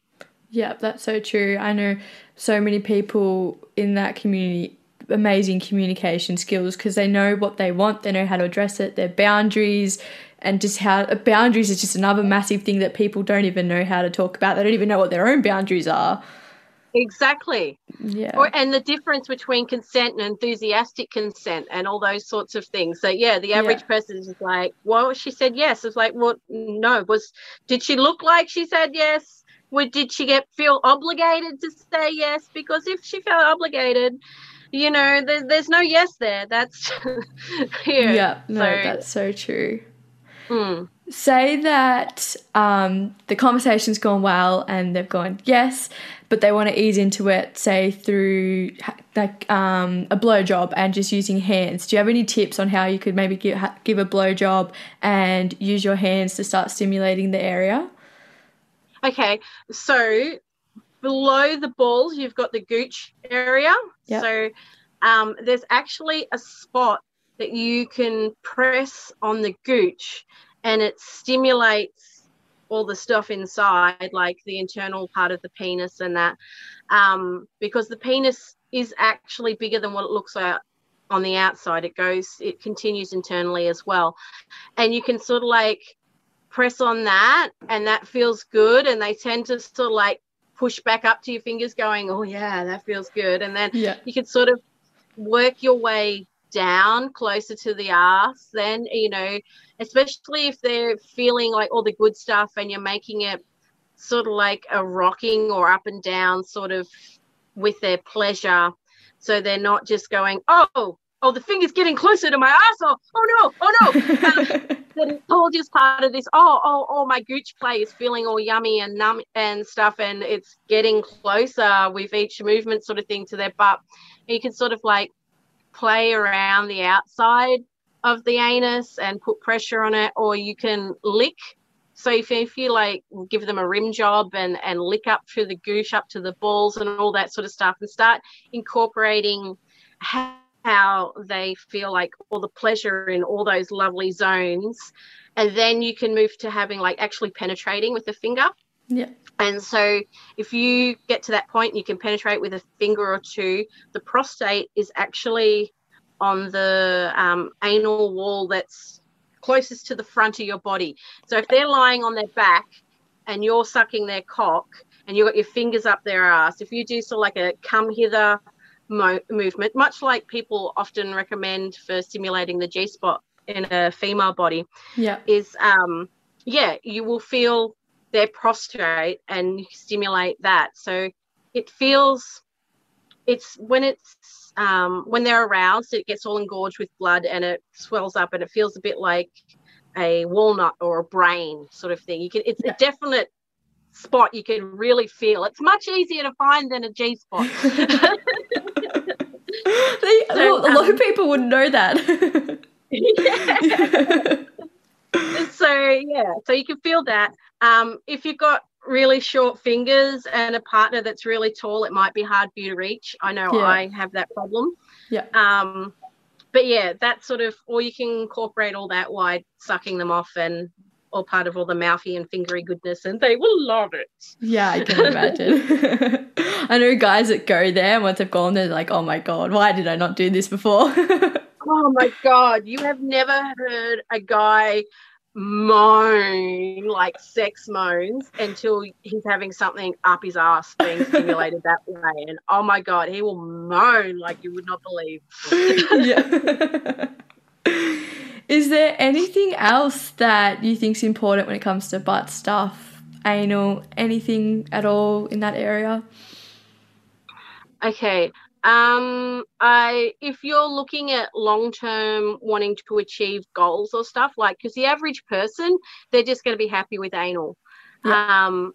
yeah, that's so true. I know so many people in that community amazing communication skills because they know what they want, they know how to address it, their boundaries, and just how uh, boundaries is just another massive thing that people don't even know how to talk about. They don't even know what their own boundaries are. Exactly. Yeah. Or, and the difference between consent and enthusiastic consent and all those sorts of things. So yeah, the average yeah. person is like, well, she said yes. It's like, well, no. Was did she look like she said yes? Would, did she get feel obligated to say yes? Because if she felt obligated, you know, there's there's no yes there. That's yeah. Yeah, no, so, that's so true. Mm. Say that um, the conversation's gone well and they've gone yes, but they want to ease into it, say through like um, a blowjob and just using hands. Do you have any tips on how you could maybe give give a blowjob and use your hands to start stimulating the area? Okay, so below the balls, you've got the gooch area. Yep. So um, there's actually a spot that you can press on the gooch and it stimulates all the stuff inside, like the internal part of the penis and that, um, because the penis is actually bigger than what it looks like on the outside. It goes, it continues internally as well. And you can sort of like press on that and that feels good and they tend to sort of like push back up to your fingers going oh yeah that feels good and then yeah. you can sort of work your way down closer to the ass then you know especially if they're feeling like all the good stuff and you're making it sort of like a rocking or up and down sort of with their pleasure so they're not just going oh oh, the finger's getting closer to my asshole. Oh no, oh no. Um, it's all just part of this. Oh, oh, oh, my gooch play is feeling all yummy and numb and stuff, and it's getting closer with each movement, sort of thing, to their butt. And you can sort of like play around the outside of the anus and put pressure on it, or you can lick. So if, if you like give them a rim job and, and lick up through the gooch up to the balls and all that sort of stuff and start incorporating how how they feel like all the pleasure in all those lovely zones. And then you can move to having like actually penetrating with the finger. Yeah. And so if you get to that point, you can penetrate with a finger or two. The prostate is actually on the um, anal wall that's closest to the front of your body. So if they're lying on their back and you're sucking their cock and you've got your fingers up their ass, if you do sort of like a come hither mo- movement, much like people often recommend for stimulating the G spot in a female body. Yeah. Is um yeah, you will feel their prostate and stimulate that. So it feels it's when it's um when they're aroused, it gets all engorged with blood and it swells up and it feels a bit like a walnut or a brain sort of thing. You can it's a definite spot you can really feel. It's much easier to find than a G spot. they, so, a lot of um, people wouldn't know that. yeah. so yeah, so you can feel that. Um, if you've got really short fingers and a partner that's really tall, it might be hard for you to reach. I know Yeah. I have that problem. Yeah. Um, but yeah, that's sort of, or you can incorporate all that wide sucking them off and all part of all the mouthy and fingery goodness, and they will love it. Yeah, I can imagine. I know guys that go there, and once they've gone, they're like, "Oh my god, why did I not do this before?" Oh my god, you have never heard a guy moan like sex moans until he's having something up his ass being stimulated that way. And oh my god, he will moan like you would not believe. Is there anything else that you think's important when it comes to butt stuff, anal, anything at all in that area? Okay. Um, I if you're looking at long term wanting to achieve goals or stuff like because the average person they're just going to be happy with anal. Um,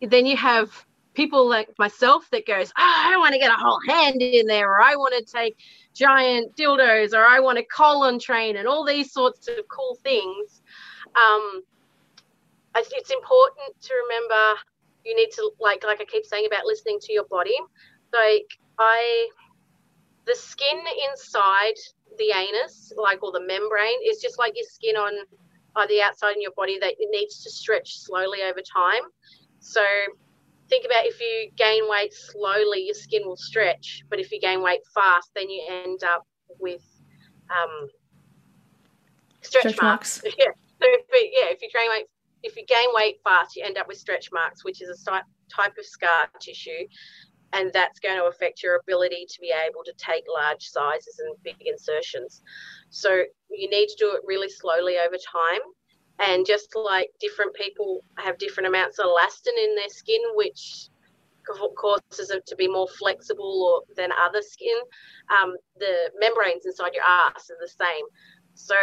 then you have people like myself that goes, oh, I want to get a whole hand in there, or I want to take giant dildos, or I want to colon train, and all these sorts of cool things. Um, I think it's important to remember you need to like like I keep saying about listening to your body like I the skin inside the anus, like or the membrane, is just like your skin on on the outside in your body that it needs to stretch slowly over time. So think about if you gain weight slowly, your skin will stretch, but if you gain weight fast, then you end up with um, stretch, Stretch marks. marks. yeah. So if it, yeah, if you gain weight if you gain weight fast, you end up with stretch marks, which is a type type of scar tissue and that's going to affect your ability to be able to take large sizes and big insertions. So you need to do it really slowly over time. And just like different people have different amounts of elastin in their skin, which causes it to be more flexible or, than other skin, um, the membranes inside your ass are the same. So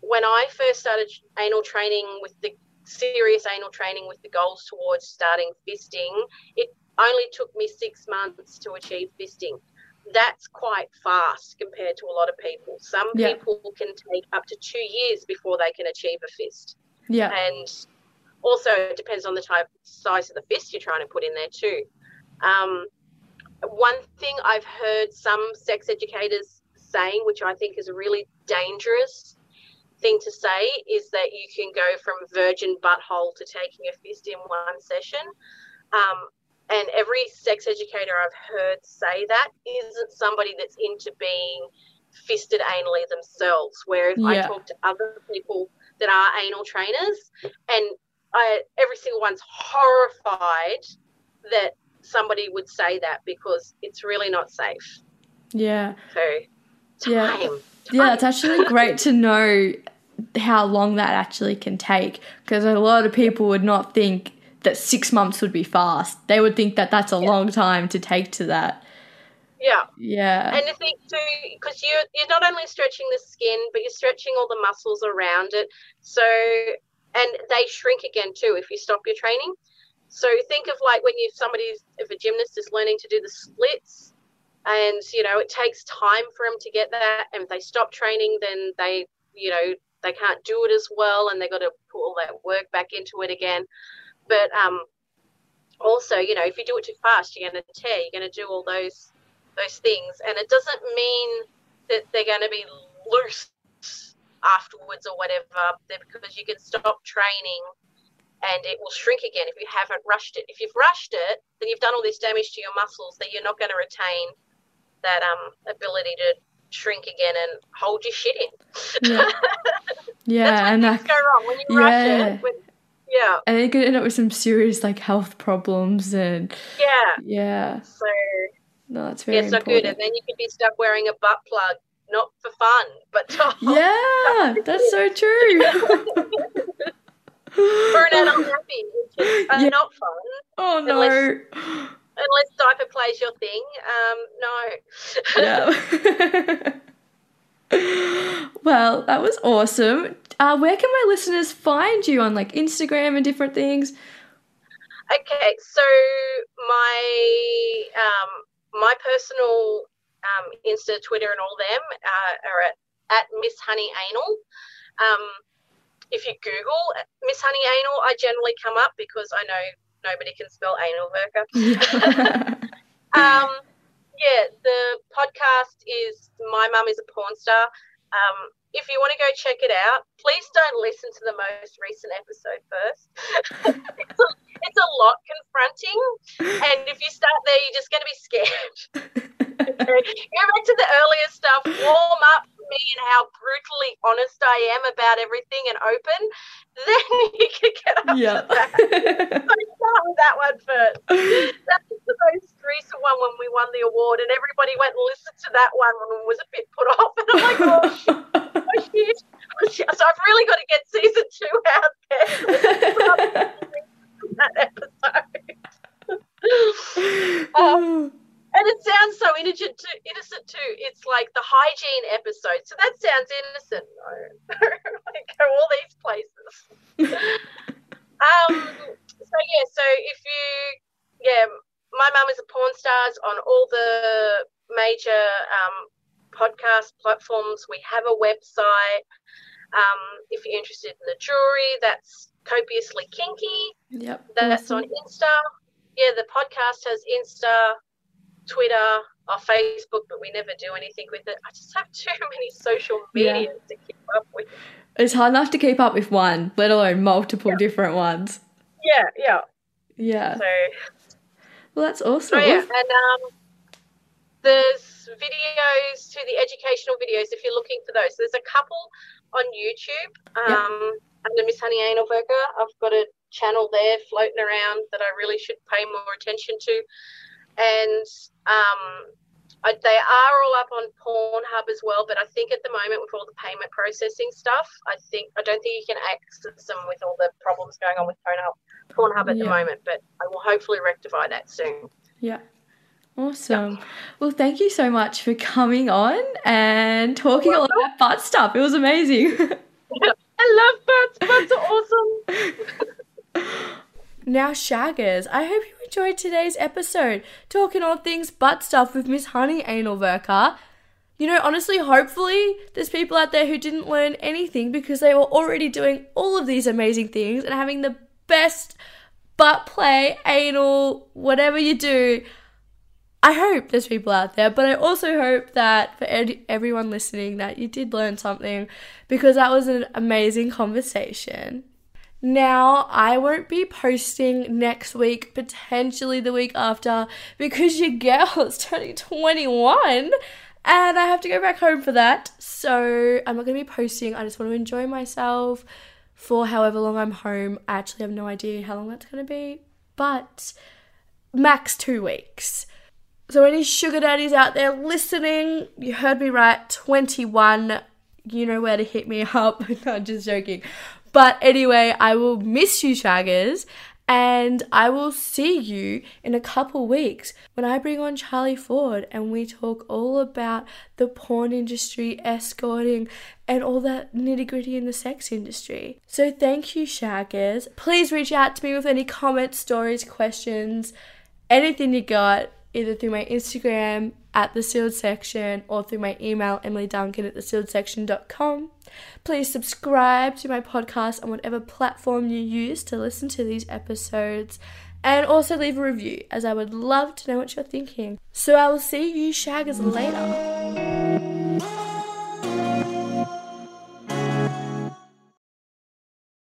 when I first started anal training with the serious anal training with the goals towards starting fisting, it only took me six months to achieve fisting. That's quite fast compared to a lot of people. Some Yeah. people can take up to two years before they can achieve a fist. Yeah. And also, it depends on the type size of the fist you're trying to put in there, too. Um, one thing I've heard some sex educators saying, which I think is a really dangerous thing to say, is that you can go from virgin butthole to taking a fist in one session. Um, and every sex educator I've heard say that isn't somebody that's into being fisted anally themselves. Where if I talk to other people that are anal trainers, and I, every single one's horrified that somebody would say that because it's really not safe. Yeah. So, Yeah. time. Yeah, it's actually great to know how long that actually can take because a lot of people would not think that six months would be fast. They would think that that's a long time to take to that. Yeah. Yeah. And the thing too, because you're you're not only stretching the skin, but you're stretching all the muscles around it. So, and they shrink again too if you stop your training. So think of like when you somebody's if a gymnast is learning to do the splits, and you know it takes time for them to get that, and if they stop training, then they you know they can't do it as well, and they got to put all that work back into it again. But um, also, you know, if you do it too fast, you're going to tear. You're going to do all those those things, and it doesn't mean that they're going to be loose afterwards or whatever, because you can stop training and it will shrink again if you haven't rushed it. If you've rushed it, then you've done all this damage to your muscles that you're not going to retain that um ability to shrink again and hold your shit in. Yeah. Yeah, That's when and that, go wrong when you yeah. rush it. When, yeah, and they could end up with some serious like health problems and yeah. yeah. So No, that's very yeah, it's not good. And then you could be stuck wearing a butt plug, not for fun, but to Yeah, that's so true. for an adult nappy, which is uh, Yeah. not fun. oh no. Unless- Unless diaper plays your thing. Um, no. Yeah. well, that was awesome. Uh, where can my listeners find you on like Instagram and different things? Okay, so my um, my personal um, Insta, Twitter, and all them uh, are at, at Miss Honey Anal. Um, if you Google Miss Honey Anal, I generally come up because I know nobody can spell anal worker. um, yeah, the podcast is My Mum is a Porn Star. Um, if you want to go check it out, please don't listen to the most recent episode first. it's, a, it's a lot confronting, and if you start there, you're just going to be scared. go back to the earlier stuff, warm up for me and how brutally honest I am about everything and open, then you can get up yeah. to that. so start with that one first. That was the most recent one when we won the award, and everybody went and listened to that one and was a bit put off. And I'm like, oh shit, oh shit, oh. So I've really got to get season two out there. that episode. um, and it sounds so innocent too, innocent too. It's like the hygiene episode. So that sounds innocent. I go all these places. um. So yeah. So if you, yeah, my mum is a porn stars on all the major um, podcast platforms. We have a website. Um, if you're interested in the jewelry, that's copiously kinky. Yep. That's awesome. on Insta. Yeah, the podcast has Insta, Twitter or Facebook, but we never do anything with it. I just have too many social media yeah. to keep up with. It's hard enough to keep up with one, let alone multiple yeah. different ones. Yeah, yeah. Yeah. So Well that's awesome. Oh, yeah. And um there's videos to the educational videos if you're looking for those. So there's a couple on YouTube. Um yep. under Miss Honey Anelwerker. I've got a channel there floating around that I really should pay more attention to and um, I, they are all up on Pornhub as well. But I think at the moment with all the payment processing stuff, I think I don't think you can access them with all the problems going on with Pornhub, Pornhub at yeah. the moment. But I will hopefully rectify that soon. Yeah. Awesome. Yeah. Well, thank you so much for coming on and talking all about butt stuff. It was amazing. I love butts. Butts are awesome. Now, shaggers, I hope you enjoyed today's episode, talking all things butt stuff with Miss Honey Anelwerker. You know, honestly, hopefully, there's people out there who didn't learn anything because they were already doing all of these amazing things and having the best butt play, anal, whatever you do. I hope there's people out there, but I also hope that for ed- everyone listening that you did learn something because that was an amazing conversation. Now, I won't be posting next week, potentially the week after, because your girl is turning 21 and I have to go back home for that. So, I'm not going to be posting. I just want to enjoy myself for however long I'm home. I actually have no idea how long that's going to be, but max two weeks. So, any sugar daddies out there listening, you heard me right 21. You know where to hit me up. Not just joking. But anyway, I will miss you, Shaggers, and I will see you in a couple weeks when I bring on Charlie Ford and we talk all about the porn industry, escorting, and all that nitty gritty in the sex industry. So thank you, Shaggers. Please reach out to me with any comments, stories, questions, anything you got, either through my Instagram at the sealed section or through my email, emilyduncan at. Please subscribe to my podcast on whatever platform you use to listen to these episodes. And also leave a review, as I would love to know what you're thinking. So I will see you shaggers later.